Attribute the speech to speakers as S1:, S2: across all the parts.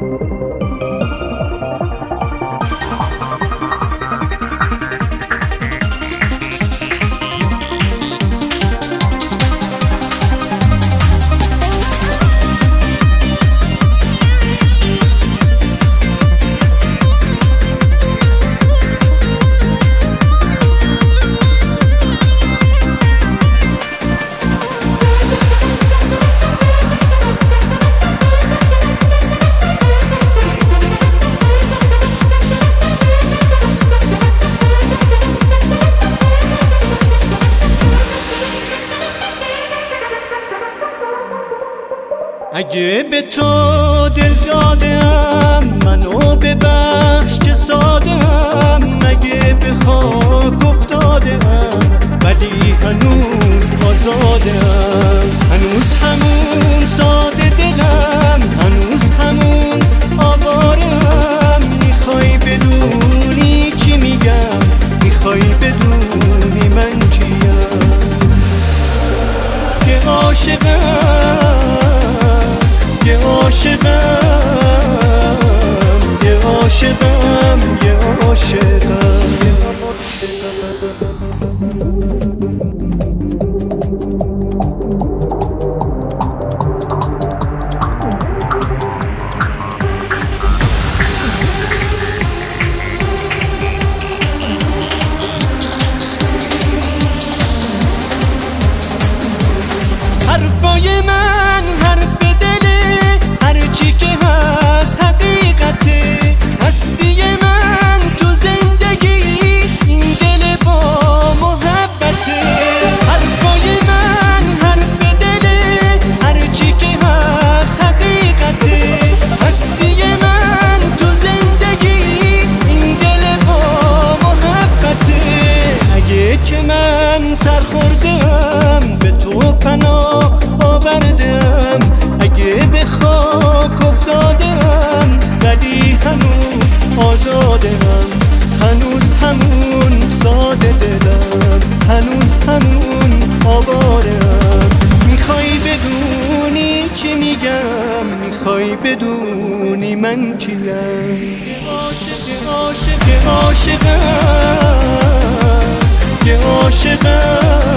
S1: Música اگه به تو دل دادم منو ببخش که سادم اگه به خاک افتادم ولی هنوز آزادم هنوز همون ساده بدونی من کیم عاشق عاشق عاشقم یه عاشقم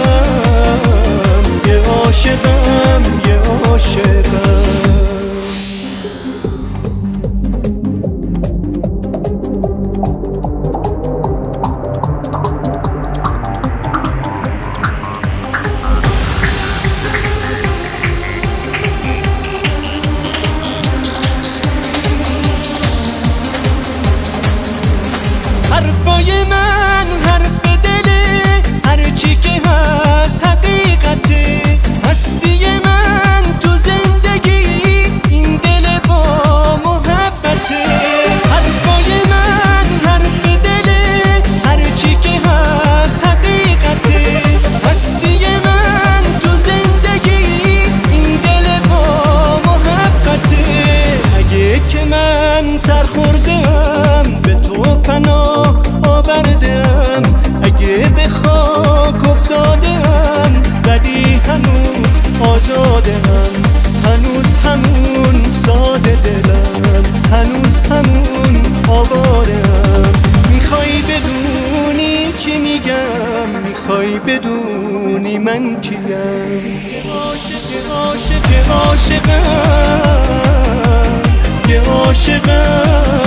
S1: حرفای من حرف دله هرچی که هست حقیقته هستی من تو زندگی این دل با محبته حرفای من حرف دله هرچی که هست حقیقته هستی من تو زندگی این دل با محبته اگه که من سر خوردم به تو پناه آوردم اگه به خاک افتادم ولی هنوز آزادم. هنوز همون ساده دلم. هنوز همون آوارم. می‌خوای بدونی چی میگم؟ می‌خوای بدونی من کیم؟ عاشق عاشق عاشقم. یه عاشقم.